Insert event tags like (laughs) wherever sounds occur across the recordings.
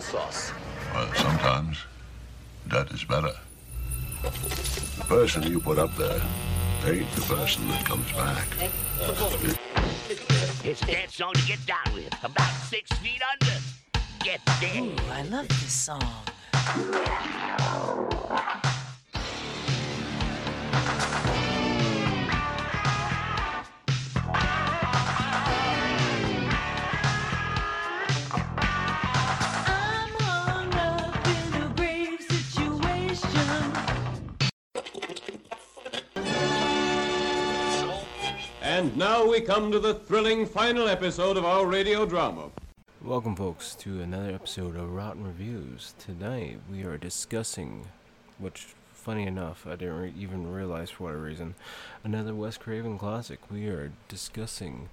it in A1 sauce. Well, sometimes that is better. The person you put up there ain't the person that comes back. It's a dance song to get down with. About six feet under. Get down. Ooh, I love this song. And now we come to the thrilling final episode of our radio drama. Welcome, folks, to another episode of Rotten Reviews. Tonight we are discussing, which, funny enough, I didn't re- even realize for what reason, another Wes Craven classic. We are discussing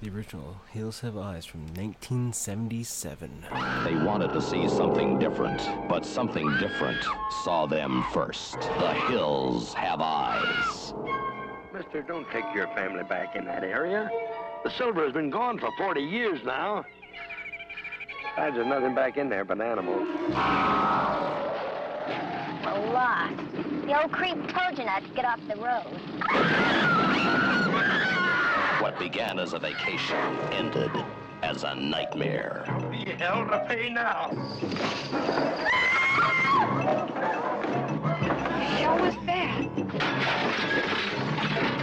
the original Hills Have Eyes from 1977. They wanted to see something different, but something different saw them first. The hills have eyes. Mister, don't take your family back in that area. The silver has been gone for 40 years now. Besides, there's nothing back in there but animals. We're lost. The old creep told you not to get off the road. What began as a vacation ended as a nightmare. Be hell to pay now. How was that? Turn the lights on, please.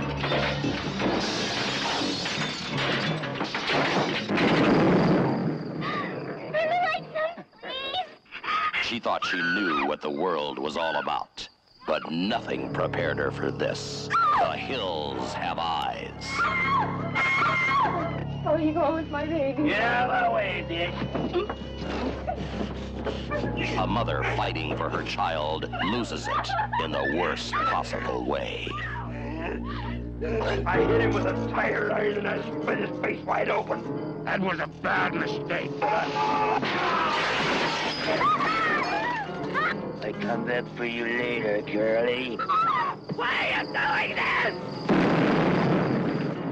She thought she knew what the world was all about, but nothing prepared her for this. The hills have eyes. Oh, you going with my baby? Yeah, that way, Dick. A mother fighting for her child loses it in the worst possible way. I hit him with a tire iron and I split his face wide open. That was a bad mistake. (laughs) I come back for you later, girlie. Why are you doing this?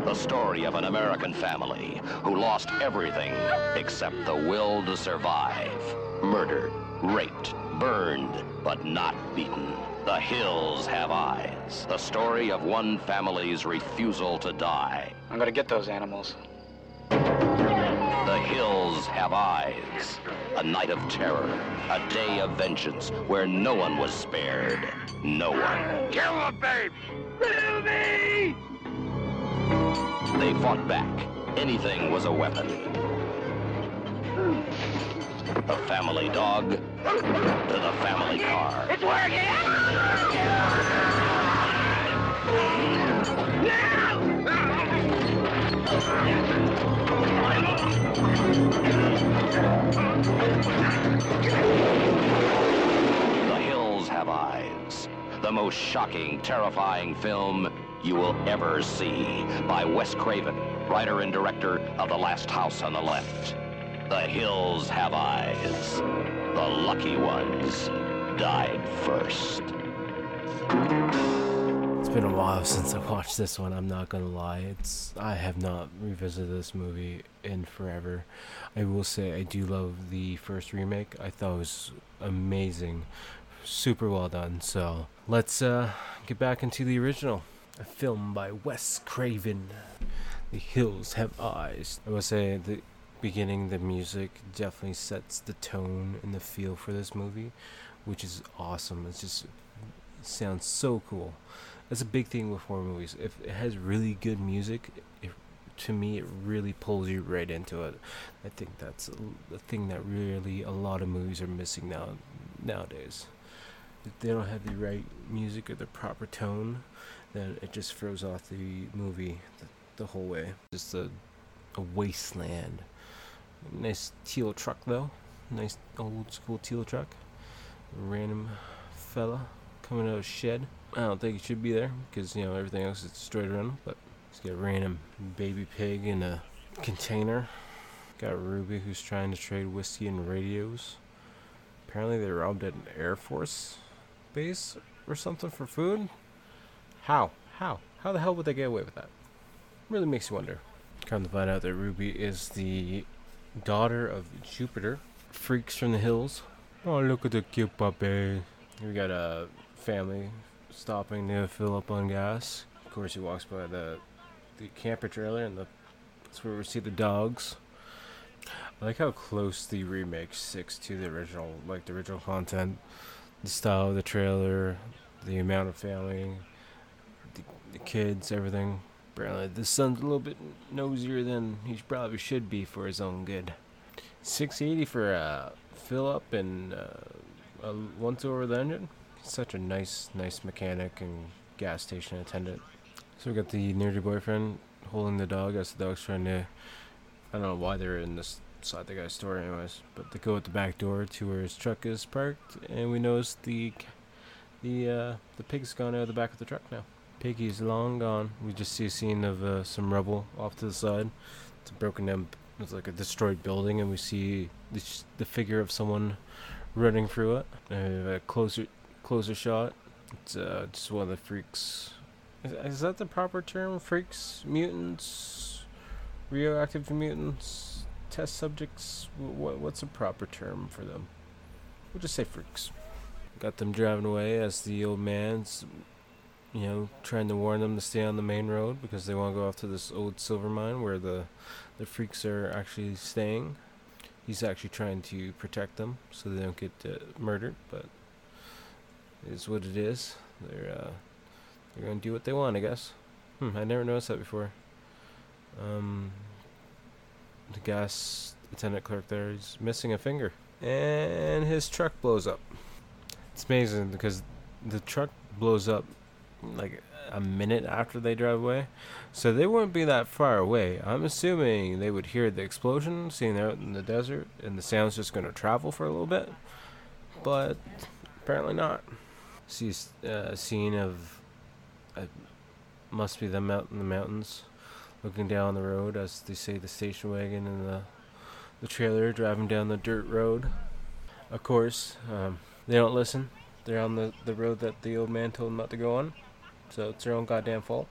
The story of an American family who lost everything except the will to survive. Murdered, raped, burned, but not beaten. The hills have eyes. The story of one family's refusal to die. I'm gonna get those animals. The hills have eyes. A night of terror, a day of vengeance where no one was spared. No one. Kill the babe! Kill me! They fought back. Anything was a weapon. (laughs) The family dog to the family car. It's working! Now! The Hills Have Eyes. The most shocking, terrifying film you will ever see by Wes Craven, writer and director of The Last House on the Left. The Hills Have Eyes. The lucky ones died first. It's been a while since I watched this one. I'm not gonna lie. It's I have not revisited this movie in forever. I will say I do love the first remake. I thought it was amazing, super well done. So let's uh, get back into the original, a film by Wes Craven. The Hills Have Eyes. I will say the beginning, the music definitely sets the tone and the feel for this movie, which is awesome. It's just it sounds so cool that's a big thing with horror movies. If it has really good music, it, to me, it really pulls you right into it. I think that's the thing that really a lot of movies are missing now nowadays. If they don't have the right music or the proper tone, then it just throws off the movie the, the whole way. Just a, a wasteland. Nice teal truck though. Nice old school teal truck. Random fella coming out of shed. I don't think it should be there because you know everything else is destroyed around him. But he's got a random baby pig in a container. Got Ruby who's trying to trade whiskey and radios. Apparently they robbed at an Air Force base or something for food. How? How? How the hell would they get away with that? Really makes you wonder. Come to find out that Ruby is the daughter of Jupiter. Freaks from the hills. Oh, look at the cute puppy. We got a family stopping to fill up on gas. Of course, he walks by the the camper trailer, and the that's where we see the dogs. I like how close the remake sticks to the original, like the original content, the style of the trailer, the amount of family, the, the kids, everything. Apparently, the son's a little bit nosier than he probably should be for his own good. 680 for a fill up and uh, a once over the engine. Such a nice, nice mechanic and gas station attendant. So we got the nerdy boyfriend holding the dog as the dog's trying to. I don't know why they're in this side the guy's store, anyways. But they go at the back door to where his truck is parked, and we notice the the uh, the pig's gone out of the back of the truck now. Piggy's long gone. We just see a scene of uh, some rubble off to the side. It's a broken down. It's like a destroyed building, and we see the, sh- the figure of someone running through it. Uh, a closer closer shot. It's uh, just one of the freaks. Is, is that the proper term? Freaks, mutants, radioactive mutants, test subjects. What what's a proper term for them? We'll just say freaks. Got them driving away as the old man's, you know, trying to warn them to stay on the main road because they want to go off to this old silver mine where the the freaks are actually staying. He's actually trying to protect them so they don't get uh, murdered, but it's what it is. They're uh, they're gonna do what they want, I guess. Hmm, I never noticed that before. Um, the gas attendant clerk there is missing a finger, and his truck blows up. It's amazing because the truck blows up like a minute after they drive away, so they wouldn't be that far away. I'm assuming they would hear the explosion, seeing they're out in the desert, and the sound's just gonna travel for a little bit, but apparently not. See a uh, scene of uh, must be them out in the mountains, looking down the road as they say the station wagon and the the trailer driving down the dirt road. Of course, um, they don't listen. They're on the, the road that the old man told them not to go on, so it's their own goddamn fault.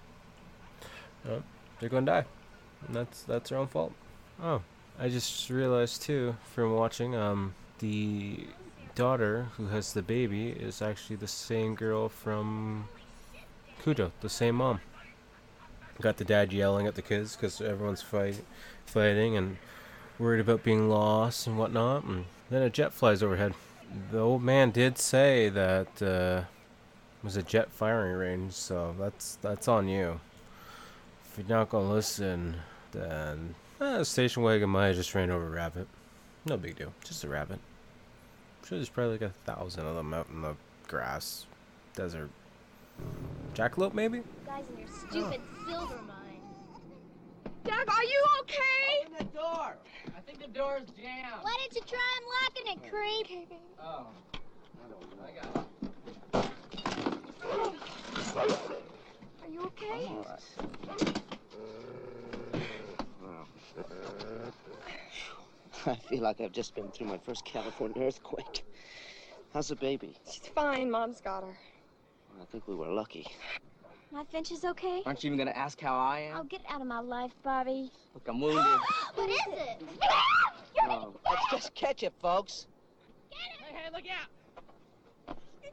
Uh, they're gonna die, and that's that's their own fault. Oh, I just realized too from watching um the daughter who has the baby is actually the same girl from Cujo, the same mom. Got the dad yelling at the kids because everyone's fight, fighting and worried about being lost and whatnot. And then a jet flies overhead. The old man did say that uh, was a jet firing range, so that's that's on you. If you're not gonna listen, then eh, station wagon might have just ran over a rabbit. No big deal, just a rabbit. I'm sure there's probably like a thousand of them out in the grass, desert. Jackalope, maybe? Guys in your stupid silver mine. Doug, are you okay? Open the door. I think the door's jammed. Why didn't you try unlocking it, creep? Oh. I got it. Are you okay? (laughs) I feel like I've just been through my first California earthquake. How's the baby? She's fine. Mom's got her. I think we were lucky. My Finch is okay? Aren't you even gonna ask how I am? Oh, am? get out of my life, Bobby. Look, I'm wounded. (gasps) what is it? Oh, let's just catch it, folks. Get it! Hey, hey, look out!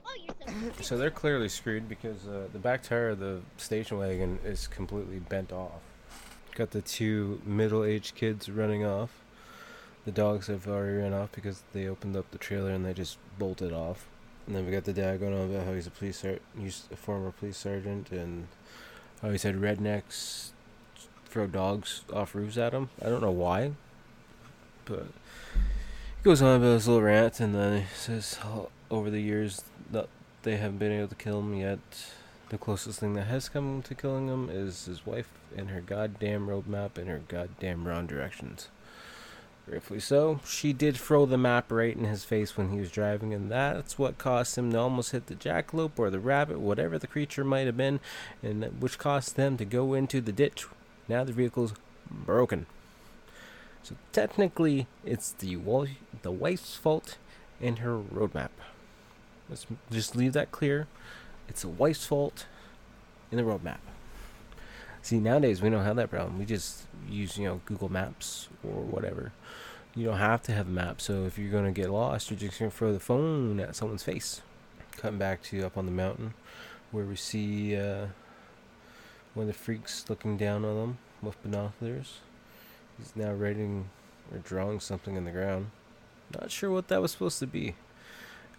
Oh, you're so (coughs) So they're clearly screwed because uh, the back tire of the station wagon is completely bent off. Got the two middle-aged kids running off. The dogs have already run off because they opened up the trailer and they just bolted off. And then we got the dad going on about how he's a police ser- he's a former police sergeant and how he said rednecks throw dogs off roofs at him. I don't know why, but he goes on about his little rant and then he says over the years they haven't been able to kill him yet. The closest thing that has come to killing him is his wife and her goddamn roadmap and her goddamn wrong directions. Rightfully so. She did throw the map right in his face when he was driving, and that's what caused him to almost hit the jackalope or the rabbit, whatever the creature might have been, and which caused them to go into the ditch. Now the vehicle's broken. So technically, it's the the wife's fault and her roadmap. Let's just leave that clear. It's the wife's fault in the roadmap. See, nowadays we don't have that problem. We just use, you know, Google Maps or whatever. You don't have to have a map. So if you're gonna get lost, you're just gonna throw the phone at someone's face. Cutting back to up on the mountain, where we see uh, one of the freaks looking down on them with binoculars. He's now writing or drawing something in the ground. Not sure what that was supposed to be.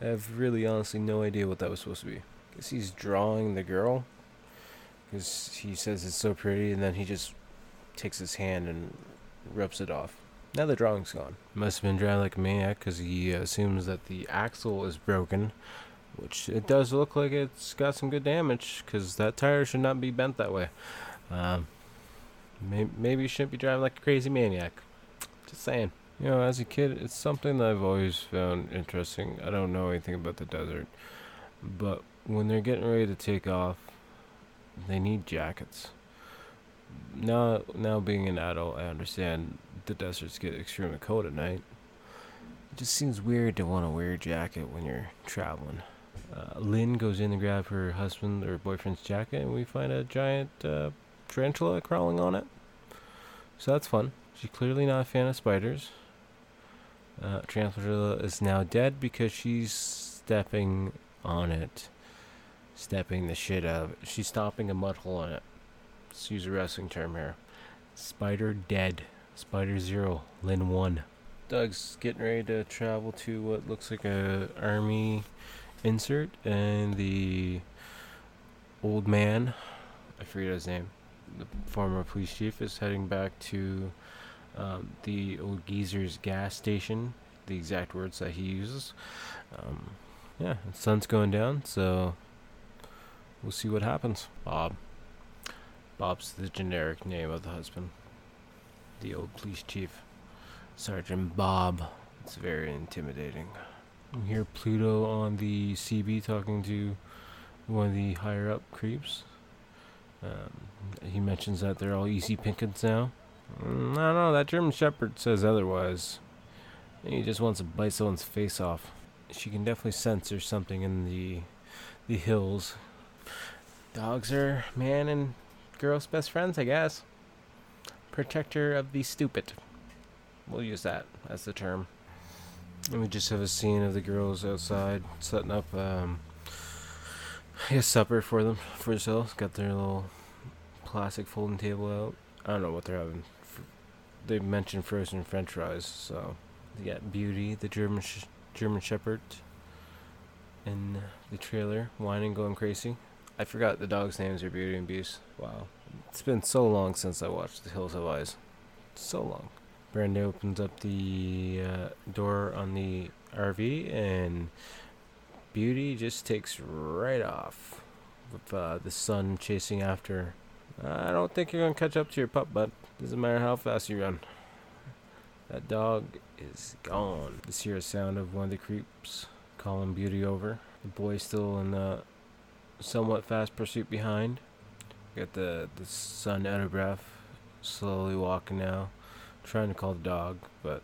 I have really honestly no idea what that was supposed to be. Guess he's drawing the girl. Because he says it's so pretty, and then he just takes his hand and rubs it off. Now the drawing's gone. Must have been driving like a maniac because he assumes that the axle is broken, which it does look like it's got some good damage because that tire should not be bent that way. Um, may- maybe you shouldn't be driving like a crazy maniac. Just saying. You know, as a kid, it's something that I've always found interesting. I don't know anything about the desert, but when they're getting ready to take off, they need jackets. Now, now being an adult, I understand the deserts get extremely cold at night. It just seems weird to want to wear a jacket when you're traveling. Uh, Lynn goes in to grab her husband or boyfriend's jacket, and we find a giant uh, tarantula crawling on it. So that's fun. She's clearly not a fan of spiders. Uh, tarantula is now dead because she's stepping on it. Stepping the shit out of it. She's stopping a mud hole on it. Let's use a wrestling term here. Spider dead. Spider zero. Lynn one. Doug's getting ready to travel to what looks like a army insert, and the old man, I forget his name, the former police chief, is heading back to um, the old geezer's gas station. The exact words that he uses. Um, yeah, the sun's going down, so we'll see what happens. Bob. Bob's the generic name of the husband. The old police chief. Sergeant Bob. It's very intimidating. We hear Pluto on the CB talking to one of the higher up creeps. Um, he mentions that they're all easy pickings now. Mm, I don't know, that German Shepherd says otherwise. He just wants to bite someone's face off. She can definitely sense there's something in the the hills. Dogs are man and girl's best friends, I guess. Protector of the stupid. We'll use that as the term. And we just have a scene of the girls outside setting up um guess supper for them for themselves. Got their little plastic folding table out. I don't know what they're having. They mentioned frozen French fries, so they got Beauty, the German sh- German Shepherd, in the trailer, whining, going crazy. I forgot the dogs' names are Beauty and Beast. Wow, it's been so long since I watched The Hills Have Eyes. So long. Brenda opens up the uh, door on the RV, and Beauty just takes right off with uh, the son chasing after. I don't think you're gonna catch up to your pup, bud. Doesn't matter how fast you run. That dog is gone. Just hear a sound of one of the creeps calling Beauty over. The boy's still in uh, somewhat fast pursuit behind. Got the the son out of breath, slowly walking now, trying to call the dog, but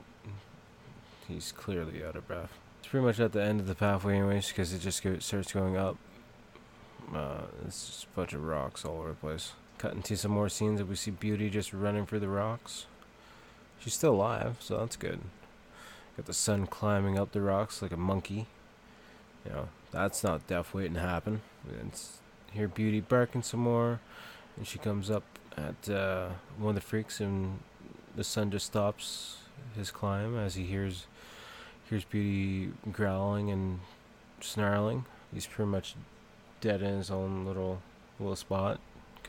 he's clearly out of breath. It's pretty much at the end of the pathway, anyways, because it just starts going up. Uh, it's just a bunch of rocks all over the place. Cut into some more scenes that we see Beauty just running through the rocks. She's still alive, so that's good. Got the son climbing up the rocks like a monkey. You know, that's not death waiting to happen. And s- hear Beauty barking some more, and she comes up at uh, one of the freaks, and the son just stops his climb as he hears hears Beauty growling and snarling. He's pretty much dead in his own little little spot,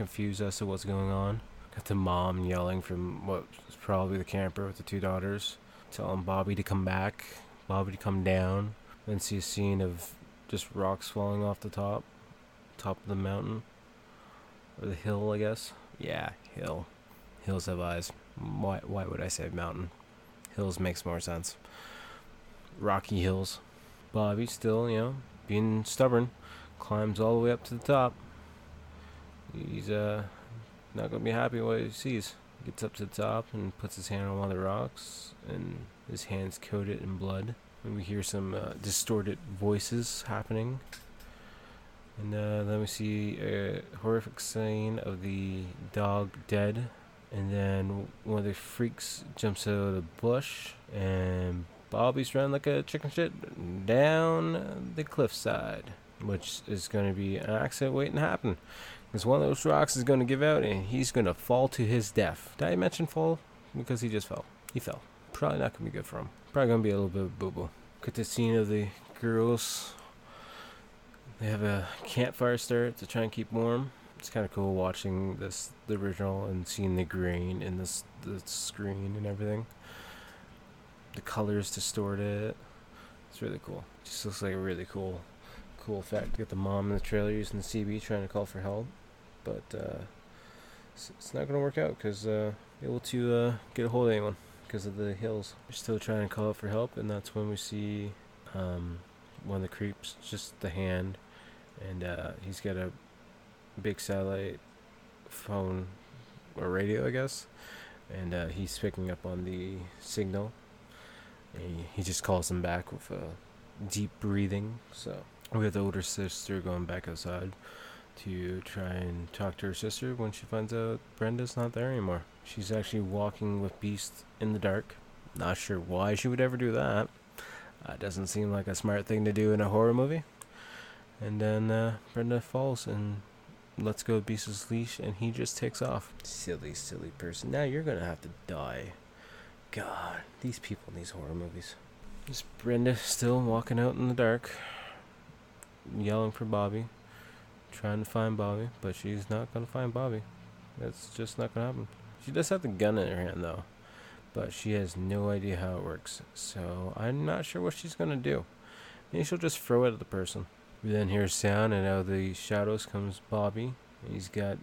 confused as to what's going on. Got the mom yelling from what is probably the camper with the two daughters, telling Bobby to come back, Bobby to come down. Then see a scene of just rocks falling off the top, top of the mountain, or the hill, I guess. Yeah, hill. Hills have eyes. Why? Why would I say mountain? Hills makes more sense. Rocky Hills. Bobby still, you know, being stubborn, climbs all the way up to the top. He's uh not gonna be happy with what he sees. Gets up to the top and puts his hand on one of the rocks, and his hand's coated in blood. And we hear some uh, distorted voices happening. And uh, then we see a horrific scene of the dog dead. And then one of the freaks jumps out of the bush, and Bobby's running like a chicken shit down the cliffside, which is going to be an accident waiting to happen. Because one of those rocks is going to give out, and he's going to fall to his death. Did I mention fall? Because he just fell. He fell. Probably not going to be good for him. Probably going to be a little bit of boo boo. Got the scene of the girls. They have a campfire start to try and keep warm. It's kind of cool watching this the original and seeing the grain in this the screen and everything. The colors distorted. It's really cool. Just looks like a really cool, cool effect. Got the mom in the trailer using the CB trying to call for help, but uh, it's, not gonna work out because uh, able to uh, get a hold of anyone because of the hills. We're still trying to call out for help, and that's when we see um, one of the creeps, just the hand, and uh, he's got a big satellite phone or radio, I guess, and uh, he's picking up on the signal. He just calls him back with a deep breathing. So we have the older sister going back outside to try and talk to her sister when she finds out Brenda's not there anymore. She's actually walking with Beast in the dark. Not sure why she would ever do that. Uh, doesn't seem like a smart thing to do in a horror movie. And then uh, Brenda falls and lets go of Beast's leash, and he just takes off. Silly, silly person. Now you're gonna have to die. God, these people in these horror movies. Is Brenda still walking out in the dark, yelling for Bobby, trying to find Bobby, but she's not gonna find Bobby. That's just not gonna happen. She does have the gun in her hand though, but she has no idea how it works. So I'm not sure what she's gonna do. Maybe she'll just throw it at the person. We then hear sound, and out of the shadows comes Bobby. He's got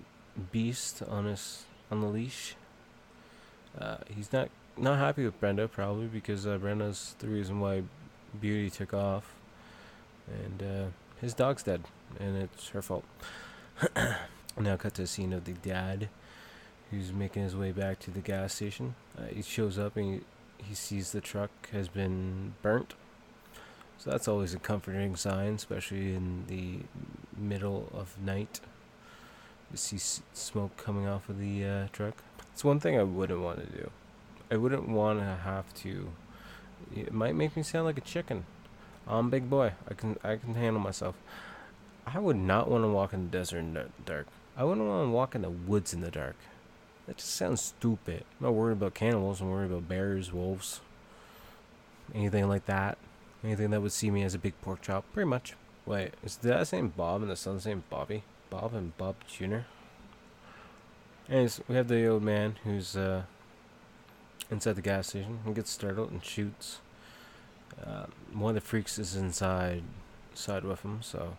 Beast on his on the leash. Uh, he's not not happy with Brenda, probably because uh, Brenda's the reason why Beauty took off, and uh, his dog's dead, and it's her fault. (clears throat) now cut to a scene of the dad, who's making his way back to the gas station. Uh, he shows up and he, he sees the truck has been burnt. So that's always a comforting sign, especially in the middle of night. You see smoke coming off of the uh, truck. It's one thing I wouldn't want to do. I wouldn't want to have to. It might make me sound like a chicken. I'm a big boy. I can I can handle myself. I would not want to walk in the desert in the dark. I wouldn't want to walk in the woods in the dark. That just sounds stupid. I'm not worried about cannibals. I'm worried about bears, wolves, anything like that. Anything that would see me as a big pork chop. Pretty much. Wait, is that same Bob and the son's name Bobby? Bob and Bob Jr. Anyways, we have the old man who's uh, inside the gas station. He gets startled and shoots. Uh, one of the freaks is inside, side with him, so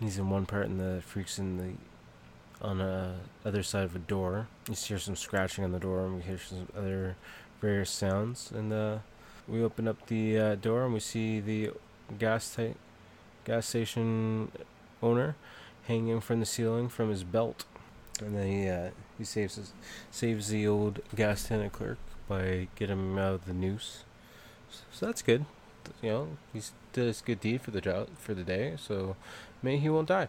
he's in one part, and the freaks in the on the other side of a door. You hear some scratching on the door, and we hear some other various sounds. And uh, we open up the uh, door, and we see the gas ta- gas station owner hanging from the ceiling from his belt. And then he uh, he saves his, saves the old gas tenant clerk by getting him out of the noose. So that's good. You know, he's did his good deed for the job for the day. So maybe he won't die.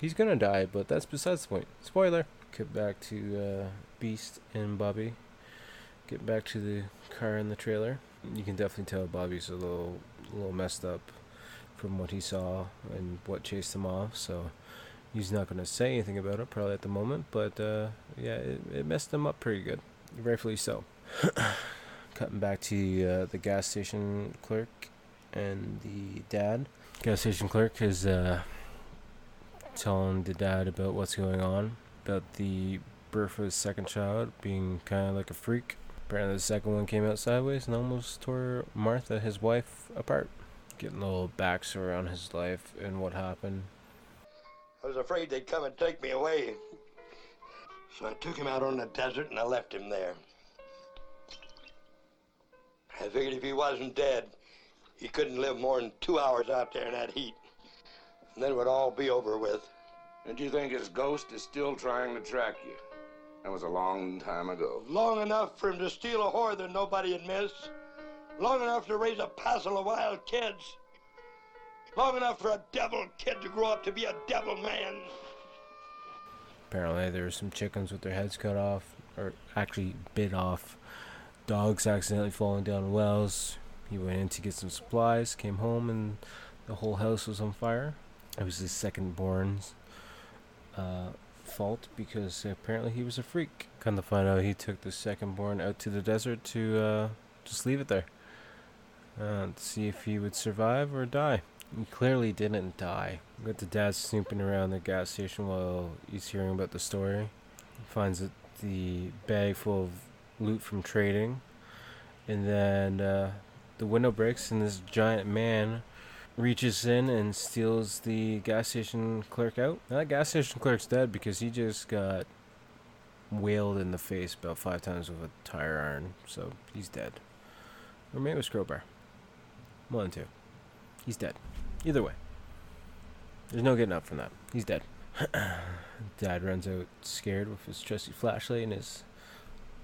He's gonna die, but that's besides the point. Spoiler. Get back to uh, Beast and Bobby. Get back to the car in the trailer. You can definitely tell Bobby's a little, a little messed up from what he saw and what chased him off. So he's not gonna say anything about it probably at the moment. But uh, yeah, it, it messed him up pretty good, rightfully so. (coughs) Cutting back to uh, the gas station clerk and the dad. Gas station clerk is uh, telling the dad about what's going on, about the birth of his second child being kind of like a freak. Apparently, the second one came out sideways and almost tore Martha, his wife, apart. Getting a little backstory on his life and what happened. I was afraid they'd come and take me away. So I took him out on the desert and I left him there. I figured if he wasn't dead, he couldn't live more than two hours out there in that heat. And then it would all be over with. And you think his ghost is still trying to track you? That was a long time ago. Long enough for him to steal a whore that nobody'd miss. Long enough to raise a passel of wild kids. Long enough for a devil kid to grow up to be a devil man. Apparently, there were some chickens with their heads cut off, or actually bit off. Dogs accidentally falling down wells. He went in to get some supplies, came home, and the whole house was on fire. It was his second born's uh, fault because apparently he was a freak. Come to find out, he took the second born out to the desert to uh, just leave it there. Uh, see if he would survive or die. He clearly didn't die. Got the dad snooping around the gas station while he's hearing about the story. He finds the bag full of loot from trading, and then uh, the window breaks, and this giant man reaches in and steals the gas station clerk out. Now, that gas station clerk's dead because he just got whaled in the face about five times with a tire iron, so he's dead. Or maybe it was crowbar. One and two. He's dead. Either way. There's no getting up from that. He's dead. (clears throat) Dad runs out scared with his trusty flashlight and his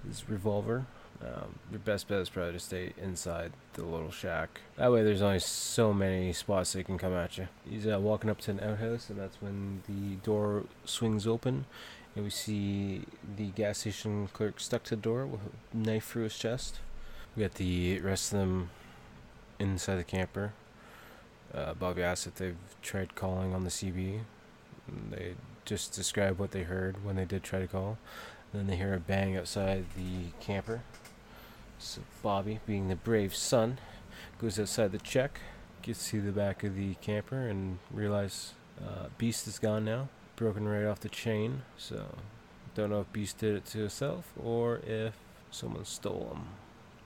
his revolver. Um, your best bet is probably to stay inside the little shack. That way, there's only so many spots they can come at you. He's uh, walking up to an outhouse, and that's when the door swings open, and we see the gas station clerk stuck to the door with a knife through his chest. We got the rest of them inside the camper. Uh, Bobby asks if they've tried calling on the CB. They just describe what they heard when they did try to call. Then they hear a bang outside the camper. So Bobby, being the brave son, goes outside the check, gets to the back of the camper, and realizes uh, Beast is gone now, broken right off the chain. So don't know if Beast did it to himself or if someone stole him.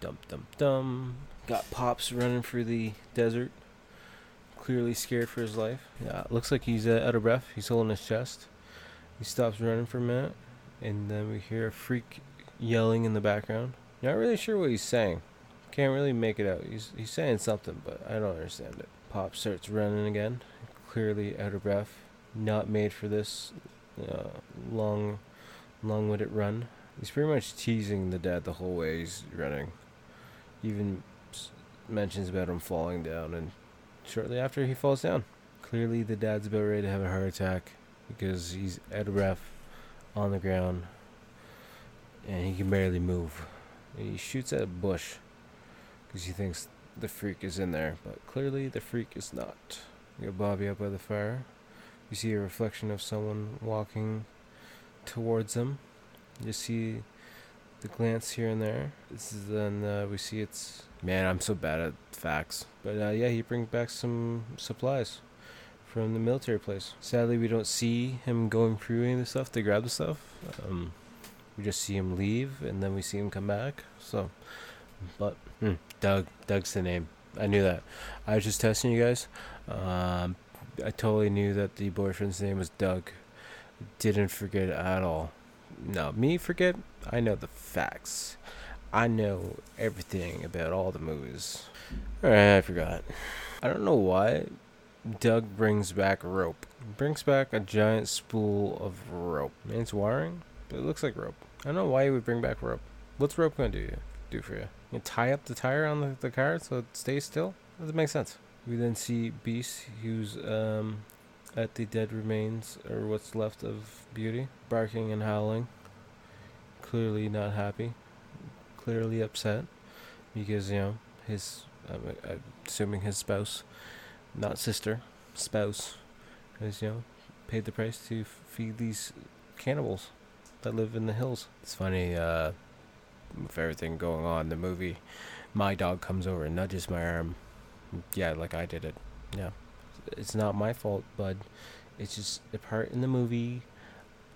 Dum dum dum. Got Pops running through the desert, clearly scared for his life. Yeah, looks like he's uh, out of breath. He's holding his chest. He stops running for a minute, and then we hear a freak yelling in the background. Not really sure what he's saying. Can't really make it out. He's he's saying something, but I don't understand it. Pop starts running again, clearly out of breath, not made for this uh, long, long-winded run. He's pretty much teasing the dad the whole way he's running. Even mentions about him falling down, and shortly after he falls down, clearly the dad's about ready to have a heart attack because he's out of breath on the ground and he can barely move. He shoots at a bush because he thinks the freak is in there, but clearly the freak is not. We got Bobby up by the fire. We see a reflection of someone walking towards him. You see the glance here and there. This is then uh, we see it's man. I'm so bad at facts, but uh, yeah, he brings back some supplies from the military place. Sadly, we don't see him going through any of the stuff to grab the stuff. Um, we just see him leave, and then we see him come back. So, but hmm, Doug, Doug's the name. I knew that. I was just testing you guys. Um, I totally knew that the boyfriend's name was Doug. Didn't forget at all. No, me forget. I know the facts. I know everything about all the movies. Alright, I forgot. I don't know why Doug brings back rope. Brings back a giant spool of rope. It's wiring, but it looks like rope. I don't know why he would bring back rope. What's rope gonna do you do for you? You tie up the tire on the, the car so it stays still? Doesn't make sense. We then see Beast, who's um, at the dead remains, or what's left of Beauty, barking and howling. Clearly not happy. Clearly upset because you know his, I'm, assuming his spouse, not sister, spouse, has you know paid the price to feed these cannibals that live in the hills. It's funny, uh, with everything going on the movie, my dog comes over and nudges my arm. Yeah, like I did it. Yeah. It's not my fault, bud. It's just a part in the movie.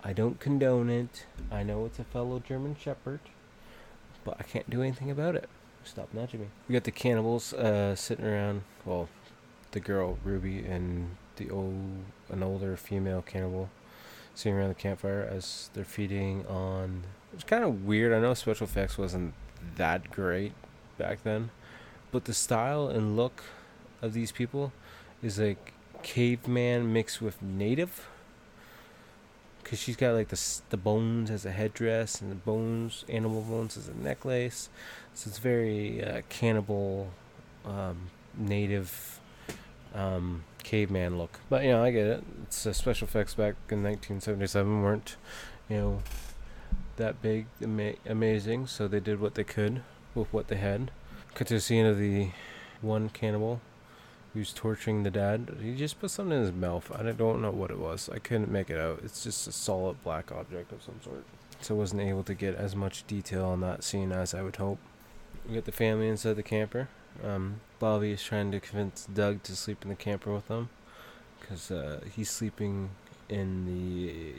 I don't condone it. I know it's a fellow German Shepherd, but I can't do anything about it. Stop nudging me. We got the cannibals uh, sitting around. Well, the girl Ruby and the old an older female cannibal sitting around the campfire as they're feeding on. It's kind of weird. I know special effects wasn't that great back then, but the style and look of these people is like caveman mixed with native. Cause she's got like the the bones as a headdress and the bones, animal bones as a necklace. So it's very uh, cannibal, um, native, um, caveman look. But you know, I get it. It's uh, special effects back in 1977 weren't, you know, that big, ama- amazing. So they did what they could with what they had. Cut to a scene of the one cannibal who's torturing the dad. He just put something in his mouth. I don't know what it was. I couldn't make it out. It's just a solid black object of some sort. So wasn't able to get as much detail on that scene as I would hope. We got the family inside the camper. Um, Bobby is trying to convince Doug to sleep in the camper with them because uh, he's sleeping in the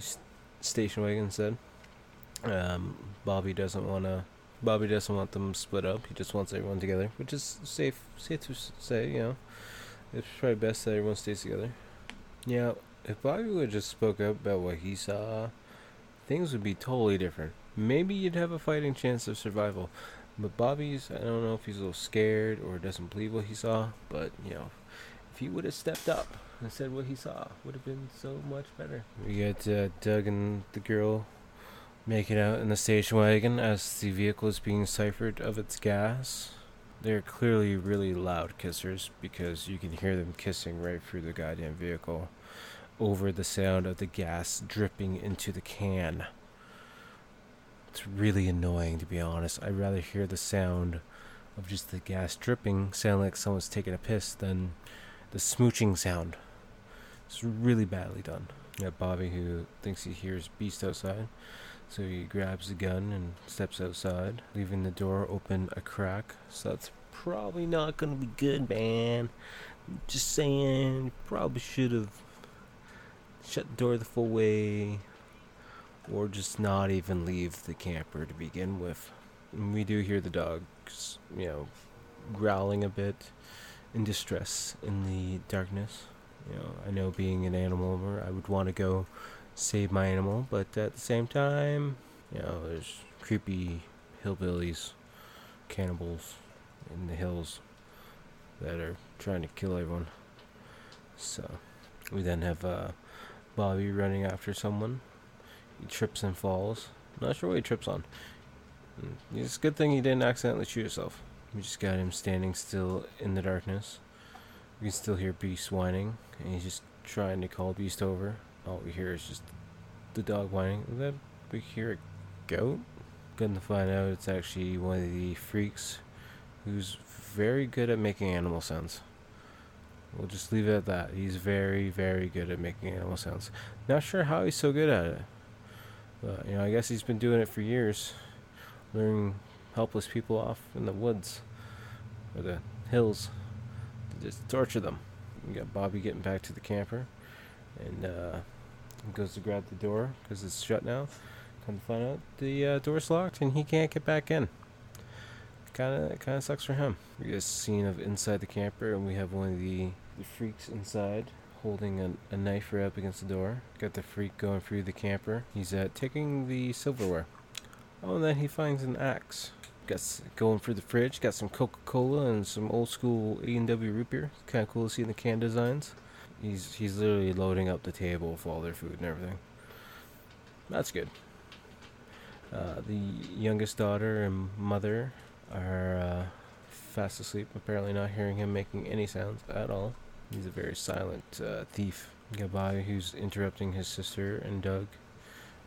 station wagon instead. Um, Bobby doesn't want to. Bobby doesn't want them split up. He just wants everyone together, which is safe. Safe to say, you know. It's probably best that everyone stays together. Yeah, if Bobby would have just spoke up about what he saw, things would be totally different. Maybe you'd have a fighting chance of survival. But Bobby's, I don't know if he's a little scared or doesn't believe what he saw, but you know, if he would have stepped up and said what he saw, would have been so much better. We get uh, Doug and the girl making out in the station wagon as the vehicle is being ciphered of its gas. They're clearly really loud kissers because you can hear them kissing right through the goddamn vehicle over the sound of the gas dripping into the can. It's really annoying to be honest. I'd rather hear the sound of just the gas dripping sound like someone's taking a piss than the smooching sound. It's really badly done. You got Bobby who thinks he hears Beast outside, so he grabs the gun and steps outside, leaving the door open a crack. So that's probably not gonna be good, man. Just saying, probably should have shut the door the full way, or just not even leave the camper to begin with. We do hear the dogs, you know, growling a bit in distress in the darkness. You know, I know being an animal lover, I would want to go save my animal, but at the same time, you know, there's creepy hillbillies, cannibals in the hills that are trying to kill everyone. So, we then have uh, Bobby running after someone. Trips and falls. Not sure what he trips on. Mm, It's a good thing he didn't accidentally shoot himself. We just got him standing still in the darkness. We can still hear Beast whining, and he's just trying to call Beast over. All we hear is just the dog whining. And then we hear a goat. Good to find out it's actually one of the freaks who's very good at making animal sounds. We'll just leave it at that. He's very, very good at making animal sounds. Not sure how he's so good at it. But, you know, I guess he's been doing it for years. Luring helpless people off in the woods or the hills to just torture them. We got Bobby getting back to the camper and uh, goes to grab the door because it's shut now. Come to find out the uh, door's locked and he can't get back in. Kind of, kind of sucks for him. We get a scene of inside the camper, and we have one of the, the freaks inside holding a, a knife right up against the door. Got the freak going through the camper. He's uh, taking the silverware. Oh, and then he finds an axe. Got going through the fridge. Got some Coca-Cola and some old school A&W root beer. Kind of cool to see the can designs. He's he's literally loading up the table with all their food and everything. That's good. Uh, the youngest daughter and mother are uh, fast asleep, apparently not hearing him making any sounds at all. He's a very silent uh, thief. Bobby who's interrupting his sister and Doug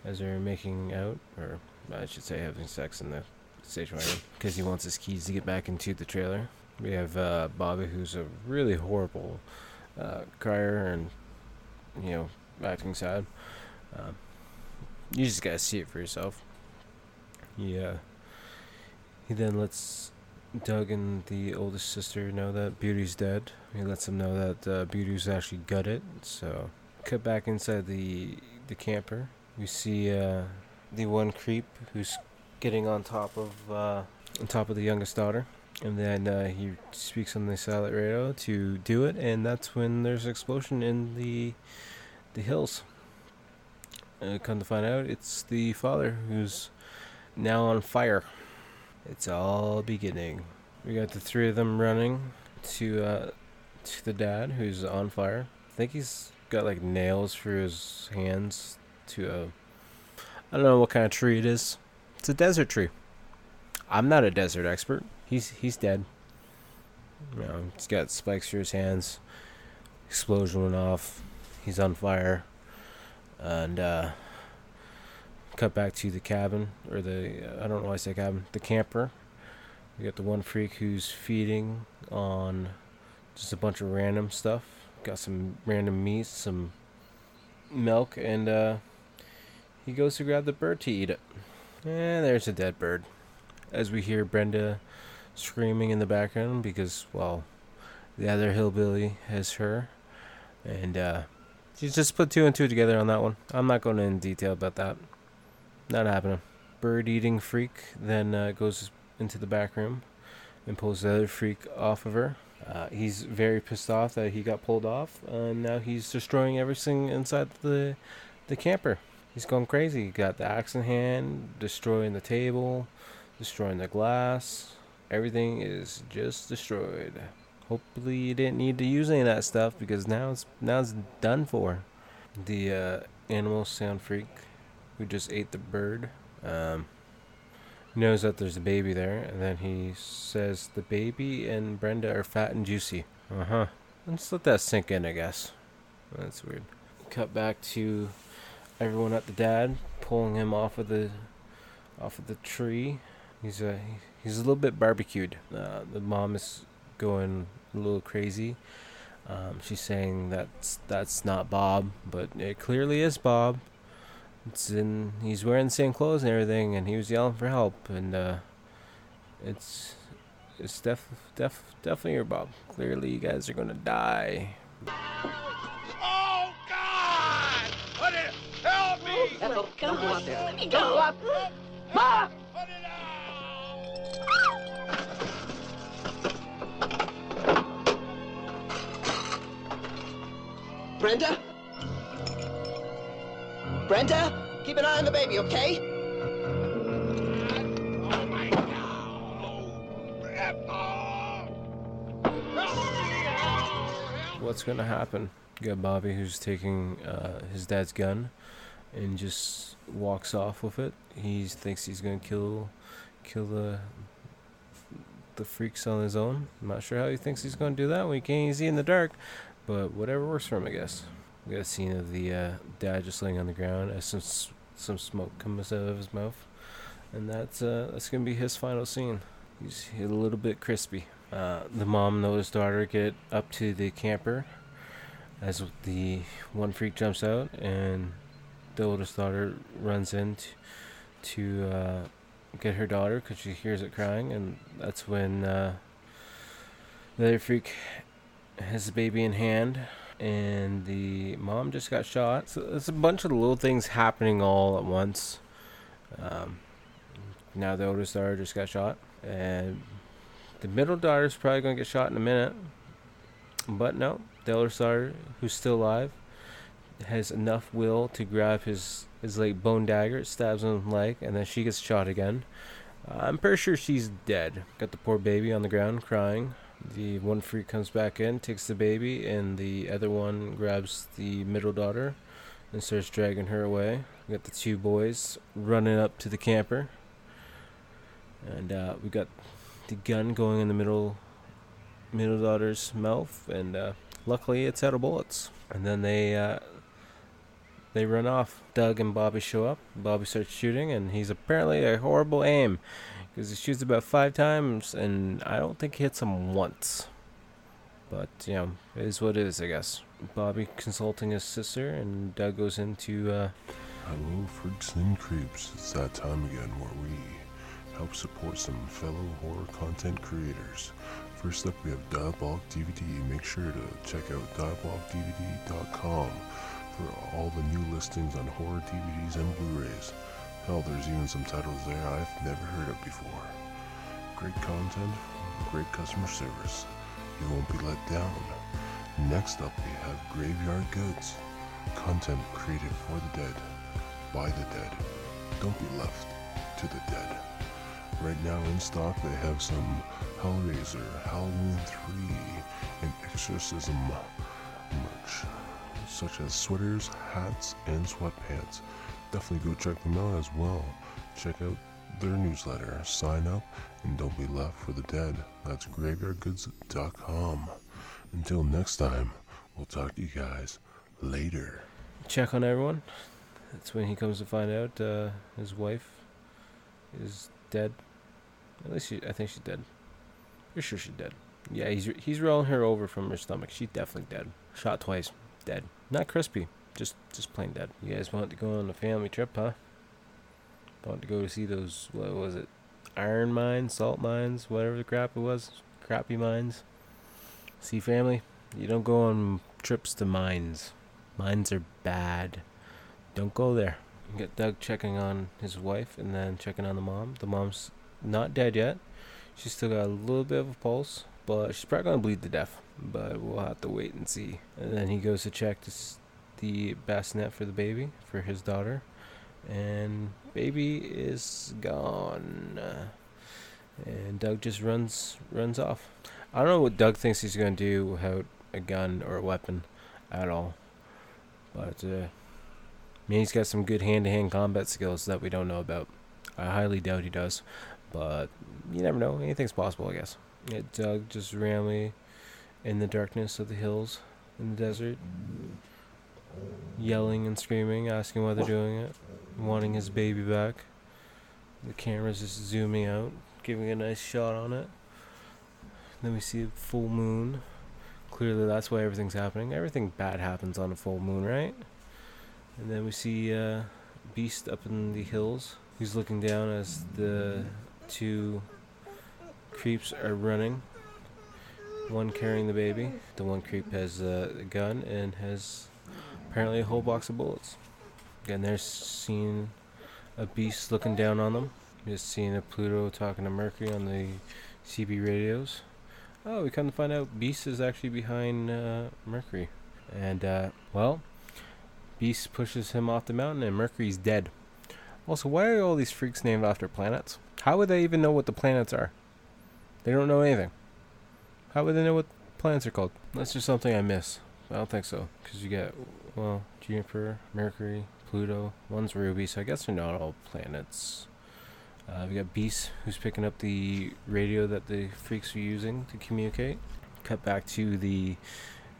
as they're making out, or I should say having sex in the station wagon, because he wants his keys to get back into the trailer. We have uh, Bobby who's a really horrible uh, crier and, you know, acting sad. Um, you just gotta see it for yourself. Yeah. He then lets Doug and the oldest sister know that Beauty's dead. He lets them know that uh, Beauty's actually gutted. So, cut back inside the the camper. We see uh, the one creep who's getting on top of uh, on top of the youngest daughter, and then uh, he speaks on the satellite radio to do it, and that's when there's an explosion in the the hills. Uh, come to find out, it's the father who's now on fire. It's all beginning. We got the three of them running to uh, to the dad who's on fire. I think he's got like nails for his hands to a. I don't know what kind of tree it is. It's a desert tree. I'm not a desert expert. He's he's dead. You know, he's got spikes for his hands. Explosion went off. He's on fire. And uh, cut back to the cabin or the I don't know why I say cabin. The camper. We got the one freak who's feeding on just a bunch of random stuff. Got some random meat, some milk, and uh, he goes to grab the bird to eat it. And there's a dead bird. As we hear Brenda screaming in the background because, well, the other hillbilly has her. And uh, just put two and two together on that one. I'm not going in detail about that. Not happening. Bird eating freak then uh, goes into the back room and pulls the other freak off of her. Uh, he's very pissed off that he got pulled off, and now he's destroying everything inside the the camper. He's going crazy. He got the axe in hand, destroying the table, destroying the glass. Everything is just destroyed. Hopefully, you didn't need to use any of that stuff because now it's now it's done for. The uh, animal sound freak who just ate the bird. Um, knows that there's a baby there, and then he says the baby and Brenda are fat and juicy. Uh huh. Let's let that sink in, I guess. That's weird. Cut back to everyone at the dad pulling him off of the off of the tree. He's a he's a little bit barbecued. Uh, the mom is going a little crazy. Um, she's saying that's that's not Bob, but it clearly is Bob. It's in. He's wearing the same clothes and everything, and he was yelling for help. And uh, it's it's def def definitely your Bob. Clearly, you guys are gonna die. Oh, God! Put it! Help me! Ethel, don't go up. Let me Don't go. go up. Ma! Brenda? Brenda? Keep an eye on the baby, okay? What's gonna happen? You got Bobby who's taking uh, his dad's gun and just walks off with it. He thinks he's gonna kill kill the the freaks on his own. I'm not sure how he thinks he's gonna do that when he can't see in the dark, but whatever works for him, I guess. We got a scene of the uh, dad just laying on the ground as some some smoke comes out of his mouth, and that's uh, that's gonna be his final scene. He's, a little bit crispy. Uh, the mom and his daughter get up to the camper as the one freak jumps out, and the oldest daughter runs in t- to uh, get her daughter because she hears it crying, and that's when uh, the other freak has the baby in hand, and the mom just got shot. So it's a bunch of little things happening all at once. Um, now the oldest daughter just got shot, and the middle daughter's probably gonna get shot in a minute. But no, the oldest daughter, who's still alive, has enough will to grab his his like bone dagger, it stabs him in the leg, and then she gets shot again. Uh, I'm pretty sure she's dead. Got the poor baby on the ground crying. The one freak comes back in, takes the baby, and the other one grabs the middle daughter and starts dragging her away. We got the two boys running up to the camper, and uh, we got the gun going in the middle middle daughter's mouth, and uh, luckily it's out of bullets. And then they uh, they run off. Doug and Bobby show up. Bobby starts shooting, and he's apparently a horrible aim because he shoots about five times, and I don't think he hits him once. But you know, it is what it is, I guess. Bobby consulting his sister, and Doug goes into. Uh, Hello, freaks and creeps. It's that time again where we help support some fellow horror content creators. First up, we have Diabolic DVD. Make sure to check out diabolicdvd.com for all the new listings on horror DVDs and Blu-rays. Hell, there's even some titles there I've never heard of before. Great content, great customer service. You won't be let down. Next up, we have Graveyard Goods. Content created for the dead, by the dead. Don't be left to the dead. Right now in stock, they have some Hellraiser, Halloween 3, and Exorcism merch, such as sweaters, hats, and sweatpants. Definitely go check them out as well. Check out their newsletter, sign up, and don't be left for the dead. That's graveyardgoods.com. Until next time, we'll talk to you guys later. check on everyone. That's when he comes to find out uh, his wife is dead. At least she, I think she's dead. You're sure she's dead. Yeah, he's he's rolling her over from her stomach. She's definitely dead. Shot twice, dead. Not crispy, just just plain dead. You guys want to go on a family trip, huh? Want to go to see those? What was it? Iron mines, salt mines, whatever the crap it was. Crappy mines. See, family, you don't go on trips to mines. Mines are bad. Don't go there. You get Doug checking on his wife and then checking on the mom. The mom's not dead yet. She's still got a little bit of a pulse, but she's probably gonna bleed to death. But we'll have to wait and see. And then he goes to check to the bassinet for the baby for his daughter, and baby is gone. And Doug just runs runs off. I don't know what Doug thinks he's gonna do without a gun or a weapon at all, but uh, maybe he's got some good hand-to-hand combat skills that we don't know about. I highly doubt he does, but you never know. Anything's possible, I guess. Yeah, Doug just randomly in the darkness of the hills in the desert, yelling and screaming, asking why they're doing it, wanting his baby back. The camera's just zooming out, giving a nice shot on it. Then we see a full moon. Clearly, that's why everything's happening. Everything bad happens on a full moon, right? And then we see uh, Beast up in the hills. He's looking down as the two creeps are running. One carrying the baby. The one creep has a gun and has apparently a whole box of bullets. Again, they're seeing a beast looking down on them. Just seeing a Pluto talking to Mercury on the CB radios. Oh, we come to find out Beast is actually behind uh, Mercury. And, uh, well, Beast pushes him off the mountain and Mercury's dead. Also, why are all these freaks named after planets? How would they even know what the planets are? They don't know anything. How would they know what planets are called? That's just something I miss. I don't think so. Because you get, well, Jupiter, Mercury, Pluto. One's Ruby, so I guess they're not all planets. Uh, we got Beast, who's picking up the radio that the freaks are using to communicate. Cut back to the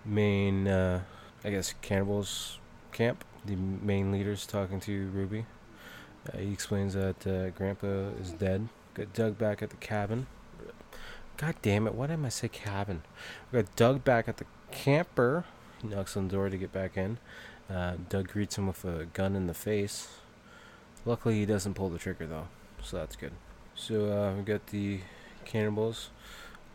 main, uh, I guess, cannibals camp. The main leader's talking to Ruby. Uh, he explains that uh, Grandpa is dead. Got Doug back at the cabin. God damn it, why did I say cabin? We got Doug back at the camper. Knocks on the door to get back in. Uh, Doug greets him with a gun in the face. Luckily, he doesn't pull the trigger though, so that's good. So uh, we got the cannibals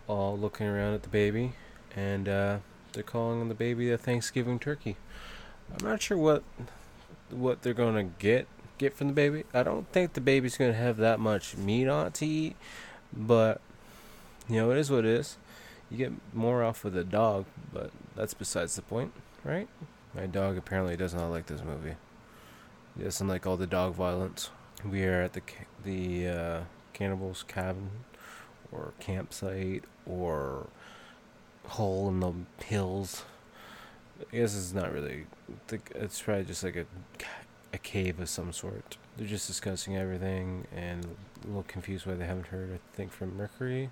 all looking around at the baby, and uh, they're calling the baby a Thanksgiving turkey. I'm not sure what what they're gonna get get from the baby. I don't think the baby's gonna have that much meat on it to eat, but you know it is what it is. You get more off of the dog, but that's besides the point, right? My dog apparently does not like this movie. He doesn't like all the dog violence. We are at the the uh, cannibals' cabin, or campsite, or hole in the hills. I guess it's not really. It's probably just like a a cave of some sort. They're just discussing everything and a little confused why they haven't heard a thing from Mercury.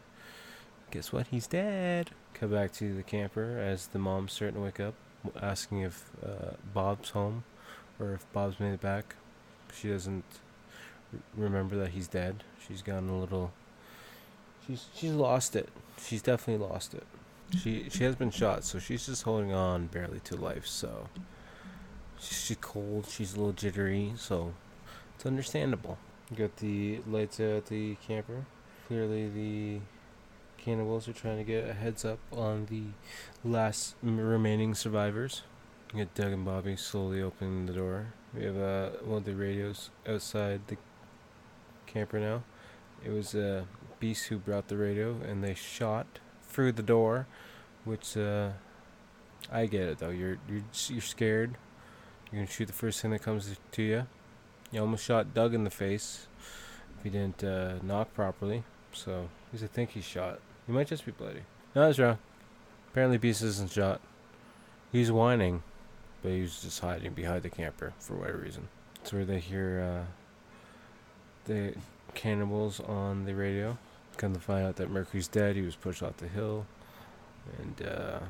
Guess what? He's dead. Come back to the camper as the mom's starting to wake up, asking if uh, Bob's home or if Bob's made it back. She doesn't remember that he's dead. She's gotten a little. She's she's lost it. She's definitely lost it. She she has been shot, so she's just holding on barely to life. So she's, she's cold. She's a little jittery. So it's understandable. You got the lights out at the camper. Clearly, the cannibals are trying to get a heads up on the last remaining survivors. You got Doug and Bobby slowly opening the door. We have uh, one of the radios outside the camper now. It was uh, Beast who brought the radio, and they shot through the door, which uh, I get it though. You're you're you're scared. You're gonna shoot the first thing that comes to you. You almost shot Doug in the face. If he didn't uh, knock properly. So, he's I think he's shot. He might just be bloody. No, was wrong. Apparently, Beast isn't shot. He's whining, but he was just hiding behind the camper for whatever reason. That's where they hear uh, the cannibals on the radio. Come to find out that Mercury's dead. He was pushed off the hill, and uh,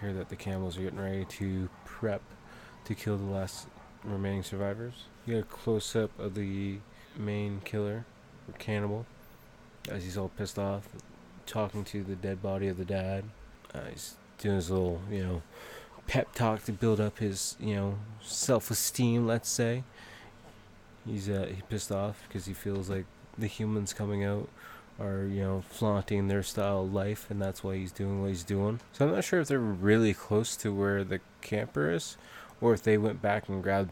hear that the cannibals are getting ready to prep to kill the last remaining survivors. You get a close up of the main killer, or cannibal, as he's all pissed off, talking to the dead body of the dad. Uh, he's doing his little, you know, pep talk to build up his, you know, self-esteem. Let's say. He's uh, he's pissed off because he feels like the humans coming out are you know flaunting their style of life, and that's why he's doing what he's doing. So I'm not sure if they're really close to where the camper is, or if they went back and grabbed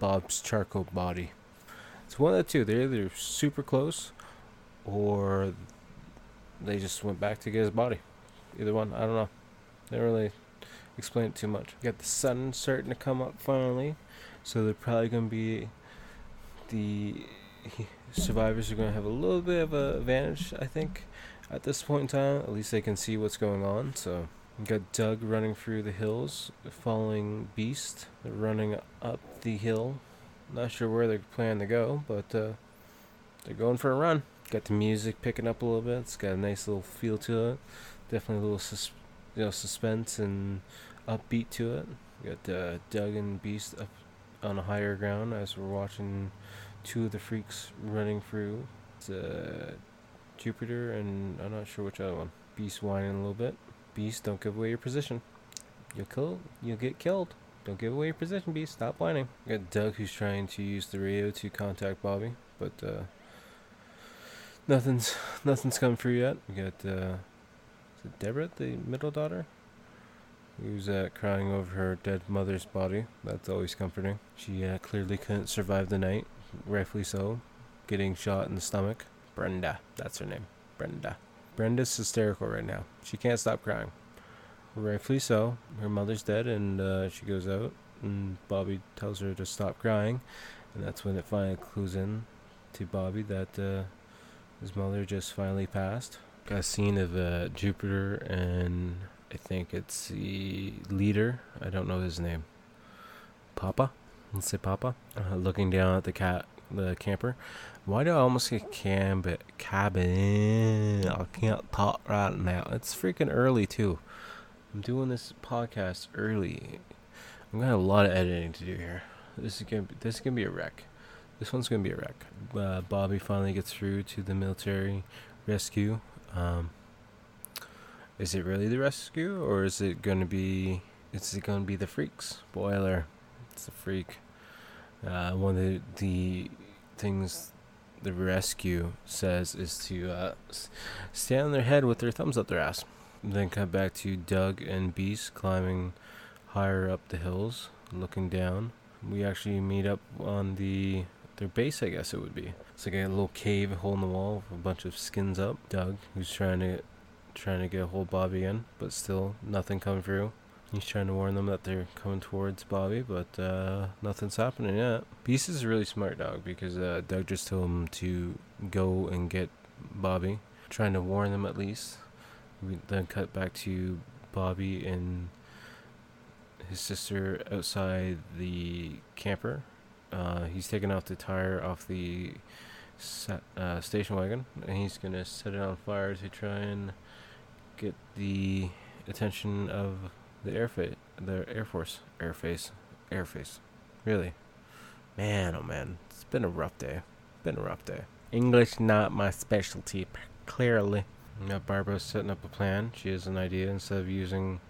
Bob's charcoal body. It's one of the two. They're either super close, or they just went back to get his body. Either one, I don't know. They really explain it too much. Got the sun starting to come up finally, so they're probably gonna be the survivors are going to have a little bit of a advantage, I think, at this point in time. At least they can see what's going on. So, got Doug running through the hills, following Beast. Running up the hill. Not sure where they're planning to go, but uh, they're going for a run. Got the music picking up a little bit. It's got a nice little feel to it. Definitely a little sus- you know suspense and upbeat to it. You got uh, Doug and Beast up on a higher ground as we're watching two of the freaks running through. It's uh, Jupiter and I'm not sure which other one. Beast whining a little bit. Beast, don't give away your position. You'll kill. You'll get killed. Don't give away your position, Beast. Stop whining. We got Doug who's trying to use the radio to contact Bobby, but uh, nothing's nothing's come through yet. We got uh, is it Deborah, the middle daughter, who's uh, crying over her dead mother's body. That's always comforting. She uh, clearly couldn't survive the night, rightfully so, getting shot in the stomach. Brenda, that's her name. Brenda. Brenda's hysterical right now. She can't stop crying. Rightfully so. Her mother's dead, and uh, she goes out, and Bobby tells her to stop crying, and that's when it finally clues in to Bobby that uh, his mother just finally passed. Got a scene of uh, Jupiter and I think it's the leader. I don't know his name. Papa. Let's say Papa. Uh, looking down at the cat, the camper. Why do I almost get cam cabin? I can't talk right now. It's freaking early too. I'm doing this podcast early. I'm gonna have a lot of editing to do here. This is gonna be, this is gonna be a wreck. This one's gonna be a wreck. Uh, Bobby finally gets through to the military rescue. Um, is it really the rescue, or is it gonna be? Is it gonna be the freaks? Boiler, it's the freak. Uh, one of the, the things the rescue says is to uh, on their head with their thumbs up their ass. Then cut back to Doug and Beast climbing higher up the hills, looking down. We actually meet up on the their base, I guess it would be. It's like a little cave, hole in the wall, with a bunch of skins up. Doug, who's trying to trying to get a hold Bobby in, but still nothing coming through. He's trying to warn them that they're coming towards Bobby, but uh, nothing's happening yet. Beast is a really smart dog because uh, Doug just told him to go and get Bobby, trying to warn them at least. We then cut back to Bobby and his sister outside the camper. Uh, he's taking off the tire off the uh, station wagon, and he's gonna set it on fire to try and get the attention of the air fa- the Air Force airface airface. Really, man, oh man, it's been a rough day. Been a rough day. English not my specialty, clearly. Now Barbara's setting up a plan. She has an idea. Instead of using,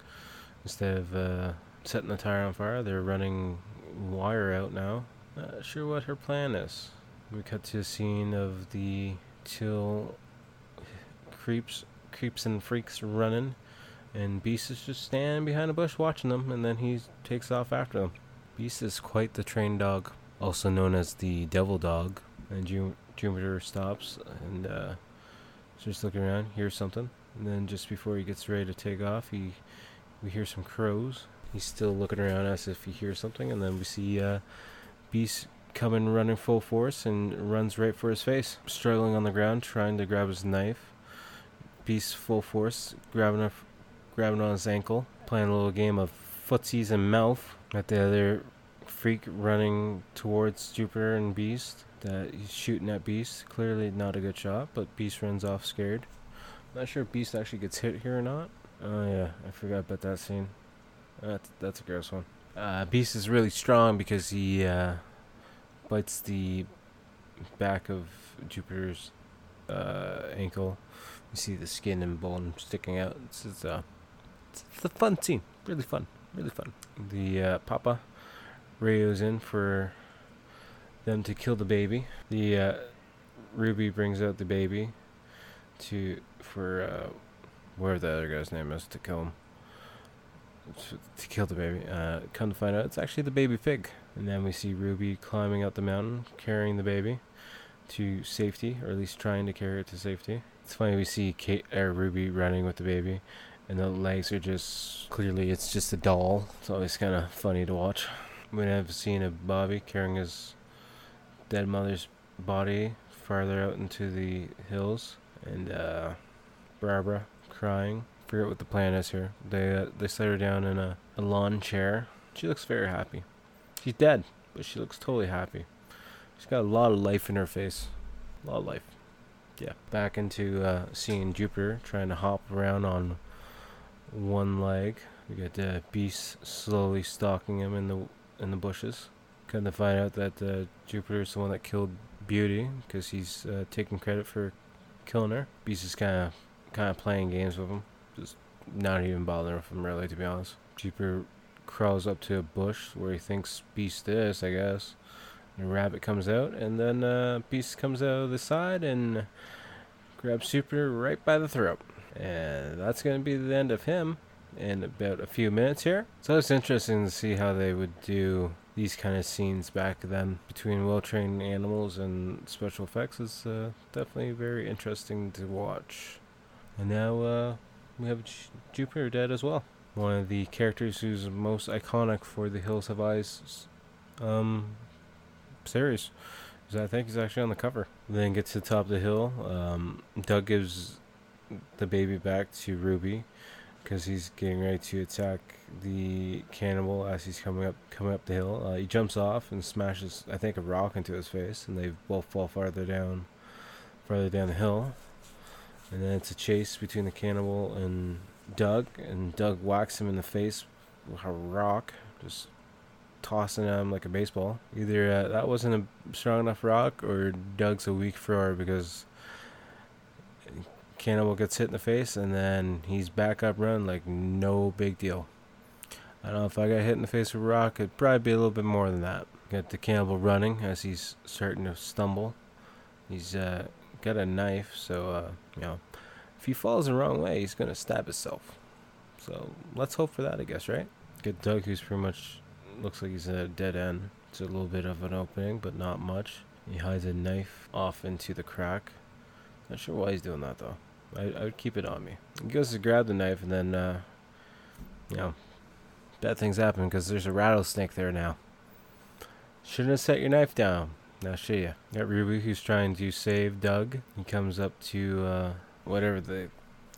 instead of uh, setting the tire on fire, they're running wire out now. Not sure what her plan is. We cut to a scene of the till creeps, creeps and freaks running, and Beast is just standing behind a bush watching them, and then he takes off after them. Beast is quite the trained dog, also known as the devil dog. And Ju- Jupiter stops and uh, just looking around, hears something, and then just before he gets ready to take off, he we hear some crows. He's still looking around as if he hears something, and then we see uh, Beast coming running full force and runs right for his face, struggling on the ground, trying to grab his knife. Beast full force, grabbing a, grabbing on his ankle, playing a little game of footsies and mouth. At the other freak running towards Jupiter and Beast. That he's shooting at Beast. Clearly not a good shot, but Beast runs off scared. Not sure if Beast actually gets hit here or not. Oh yeah, I forgot about that scene. That's that's a gross one. Uh, Beast is really strong because he uh, bites the back of Jupiter's uh, ankle. You see the skin and bone sticking out. It's, it's, uh, it's, it's a fun scene. Really fun. Really fun. The uh, Papa radios in for them to kill the baby. The uh, Ruby brings out the baby to for uh, whatever the other guy's name is to kill him. To, kill the baby. Uh, come to find out, it's actually the baby pig. And then we see Ruby climbing up the mountain, carrying the baby to safety, or at least trying to carry it to safety. It's funny we see Kate or Ruby running with the baby, and the legs are just clearly it's just a doll. It's always kind of funny to watch. We have seen a Bobby carrying his dead mother's body farther out into the hills, and uh, Barbara crying. Forget what the plan is here. They uh, they set her down in a, a lawn chair. She looks very happy. She's dead, but she looks totally happy. She's got a lot of life in her face. A lot of life. Yeah. Back into uh, seeing Jupiter trying to hop around on one leg. We got the beast slowly stalking him in the in the bushes. Come to find out that uh, Jupiter's the one that killed Beauty because he's uh, taking credit for killing her. Beast is kind of kind of playing games with him, not even bothering with him really, to be honest. Jupiter crawls up to a bush where he thinks Beast is, I guess. And a rabbit comes out, and then uh, Beast comes out of the side and grabs Super right by the throat. And that's going to be the end of him in about a few minutes here. So it's interesting to see how they would do these kind of scenes back then between well-trained animals and special effects is uh, definitely very interesting to watch. And now uh, we have J- Jupiter dead as well. One of the characters who's most iconic for the Hills Have Eyes um, series. I think he's actually on the cover. Then gets to the top of the hill. Um, Doug gives the baby back to Ruby because he's getting ready to attack the cannibal as he's coming up coming up the hill. Uh, he jumps off and smashes, I think, a rock into his face, and they both fall farther down, farther down the hill. And then it's a chase between the cannibal and Doug, and Doug whacks him in the face with a rock, just tossing him like a baseball. Either uh, that wasn't a strong enough rock, or Doug's a weak thrower because Cannibal gets hit in the face, and then he's back up run like no big deal. I don't know if I got hit in the face with a rock, it'd probably be a little bit more than that. Got the cannibal running as he's starting to stumble. He's uh, got a knife, so uh, you know, if he falls the wrong way, he's gonna stab himself. So let's hope for that, I guess, right? Get Doug, who's pretty much looks like he's at a dead end. It's a little bit of an opening, but not much. He hides a knife off into the crack. Not sure why he's doing that though. I, I would keep it on me. He goes to grab the knife, and then, uh, you know, bad things happen because there's a rattlesnake there now. Shouldn't have set your knife down. Now show you. Got Ruby who's trying to save Doug. He comes up to uh, whatever the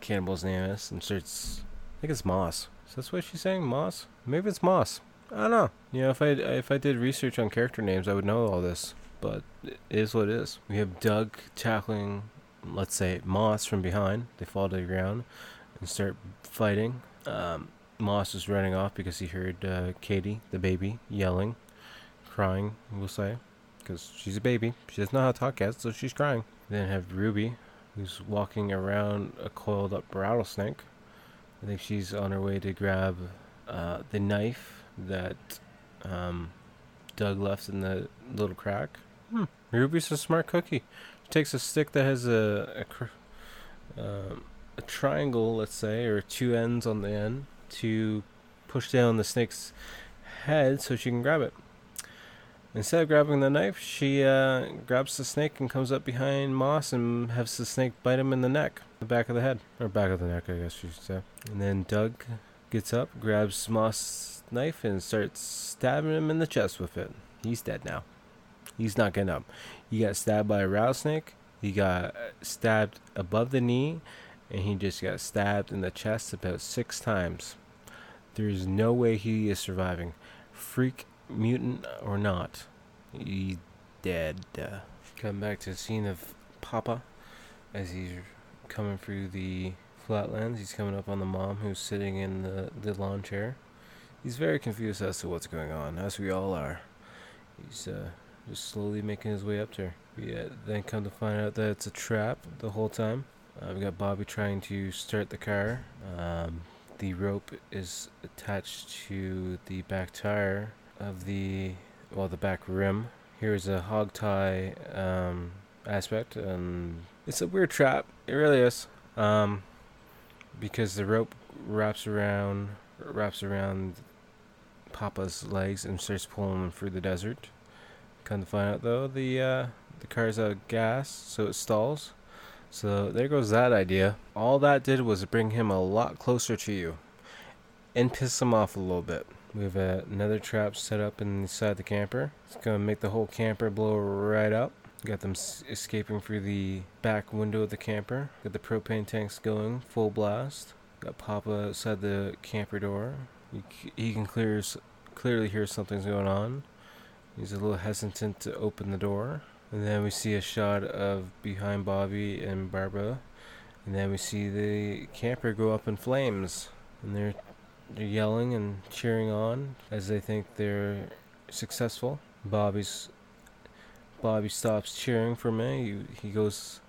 cannibal's name is and starts. I think it's Moss. Is that what she's saying? Moss? Maybe it's Moss. I don't know. You know, if I if I did research on character names, I would know all this. But it is what it is. We have Doug tackling, let's say, Moss from behind. They fall to the ground and start fighting. Um, Moss is running off because he heard uh, Katie, the baby, yelling, crying. We'll say, because she's a baby. She doesn't know how to talk yet, so she's crying. Then have Ruby, who's walking around a coiled up rattlesnake. I think she's on her way to grab uh, the knife that um, Doug left in the little crack. Hmm. Ruby's a smart cookie. She takes a stick that has a a, cr- um, a triangle, let's say, or two ends on the end to push down the snake's head so she can grab it. Instead of grabbing the knife, she uh, grabs the snake and comes up behind Moss and has the snake bite him in the neck, the back of the head, or back of the neck, I guess you should say. And then Doug gets up, grabs Moss' knife, and starts stabbing him in the chest with it. He's dead now. He's not getting up. He got stabbed by a rattlesnake. He got stabbed above the knee, and he just got stabbed in the chest about six times. There's no way he is surviving. Freak, mutant or not, he dead. Uh, come back to the scene of Papa as he's coming through the flatlands. He's coming up on the mom who's sitting in the, the lawn chair. He's very confused as to what's going on, as we all are. He's uh, just slowly making his way up to her. We uh, then come to find out that it's a trap the whole time. Uh, we got Bobby trying to start the car. Um, the rope is attached to the back tire of the well the back rim. Here's a hog tie um, aspect, and it's a weird trap. It really is, um, because the rope wraps around wraps around Papa's legs and starts pulling him through the desert. Come to find out though, the uh, the car's out of gas, so it stalls. So there goes that idea. All that did was bring him a lot closer to you and piss him off a little bit. We have uh, another trap set up inside the camper. It's gonna make the whole camper blow right up. Got them escaping through the back window of the camper. Got the propane tanks going full blast. Got Papa outside the camper door. He, he can clear, clearly hear something's going on. He's a little hesitant to open the door. And then we see a shot of behind Bobby and Barbara. And then we see the camper go up in flames. And they're, they're yelling and cheering on as they think they're successful. Bobby's Bobby stops cheering for me. He, he goes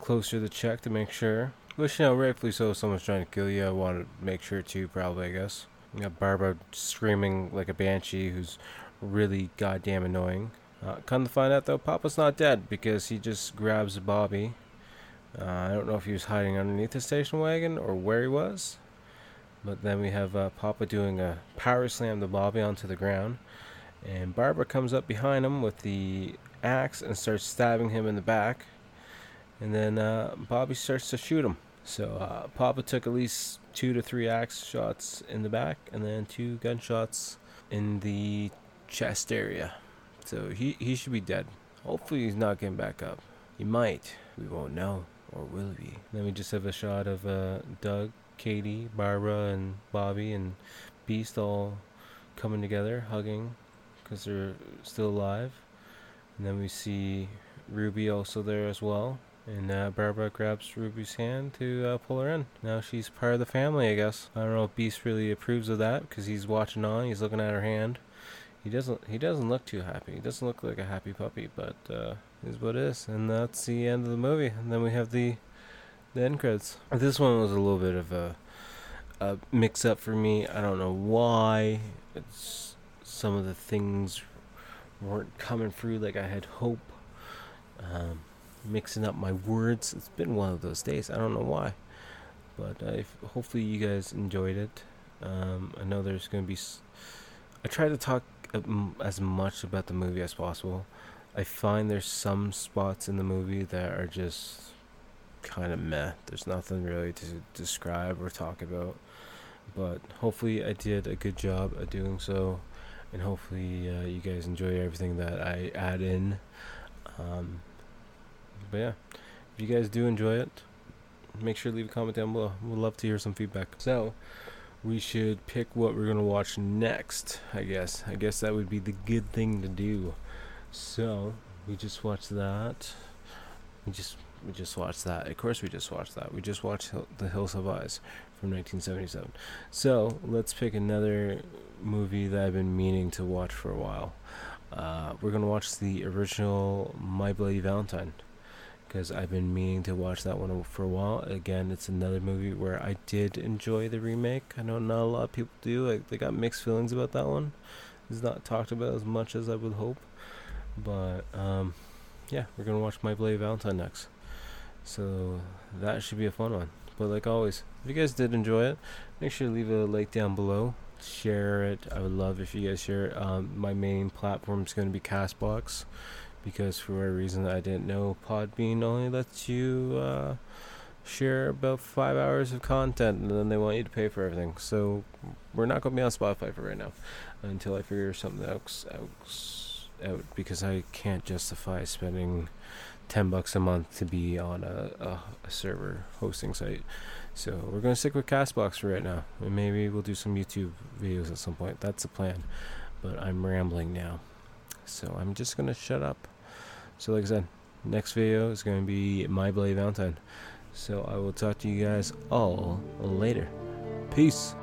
closer to check to make sure. Which, you know, rightfully so. Someone's trying to kill you. I want to make sure too, probably, I guess. You got Barbara screaming like a banshee who's really goddamn annoying. Uh, come to find out though, Papa's not dead because he just grabs Bobby. Uh, I don't know if he was hiding underneath the station wagon or where he was. But then we have uh, Papa doing a power slam to Bobby onto the ground. And Barbara comes up behind him with the axe and starts stabbing him in the back. And then uh, Bobby starts to shoot him. So uh, Papa took at least two to three axe shots in the back and then two gunshots in the chest area. So he, he should be dead. Hopefully he's not getting back up. He might. We won't know. Or will we? Then we just have a shot of uh, Doug, Katie, Barbara, and Bobby and Beast all coming together, hugging because they're still alive. And then we see Ruby also there as well. And uh, Barbara grabs Ruby's hand to uh, pull her in. Now she's part of the family, I guess. I don't know if Beast really approves of that because he's watching on. He's looking at her hand. He doesn't. He doesn't look too happy. He doesn't look like a happy puppy, but uh, is what it is. And that's the end of the movie. And then we have the the end credits. This one was a little bit of a a mix up for me. I don't know why. It's some of the things weren't coming through like I had hope. Um, mixing up my words. It's been one of those days. I don't know why, but I hopefully you guys enjoyed it. Um, I know there's gonna be. S- I try to talk as much about the movie as possible. I find there's some spots in the movie that are just kind of meh. There's nothing really to describe or talk about. But hopefully, I did a good job at doing so, and hopefully, uh, you guys enjoy everything that I add in. Um, but yeah, if you guys do enjoy it, make sure to leave a comment down below. We'd love to hear some feedback. So, we should pick what we're gonna watch next. I guess. I guess that would be the good thing to do. So we just watched that. We just we just watched that. Of course, we just watched that. We just watched Hill, The Hills Have Eyes from 1977. So let's pick another movie that I've been meaning to watch for a while. Uh, we're gonna watch the original My Bloody Valentine because I've been meaning to watch that one for a while. Again, it's another movie where I did enjoy the remake. I know not a lot of people do. Like they got mixed feelings about that one. It's not talked about as much as I would hope. But um, yeah, we're gonna watch My Bloody Valentine next. So that should be a fun one. But like always, if you guys did enjoy it, make sure to leave a like down below. Share it. I would love if you guys share it. Um, my main platform is going to be Castbox because for whatever reason I didn't know Podbean only lets you uh, share about five hours of content and then they want you to pay for everything. So we're not going to be on Spotify for right now until I figure something else out because I can't justify spending 10 bucks a month to be on a, a, a server hosting site. So we're to stick with Castbox for right now. And maybe we'll do some YouTube videos at some point. That's the plan. But I'm rambling now. So I'm just to shut up. So like I said, next video is to be My Bloody Valentine. So I will talk to you guys all later. Peace.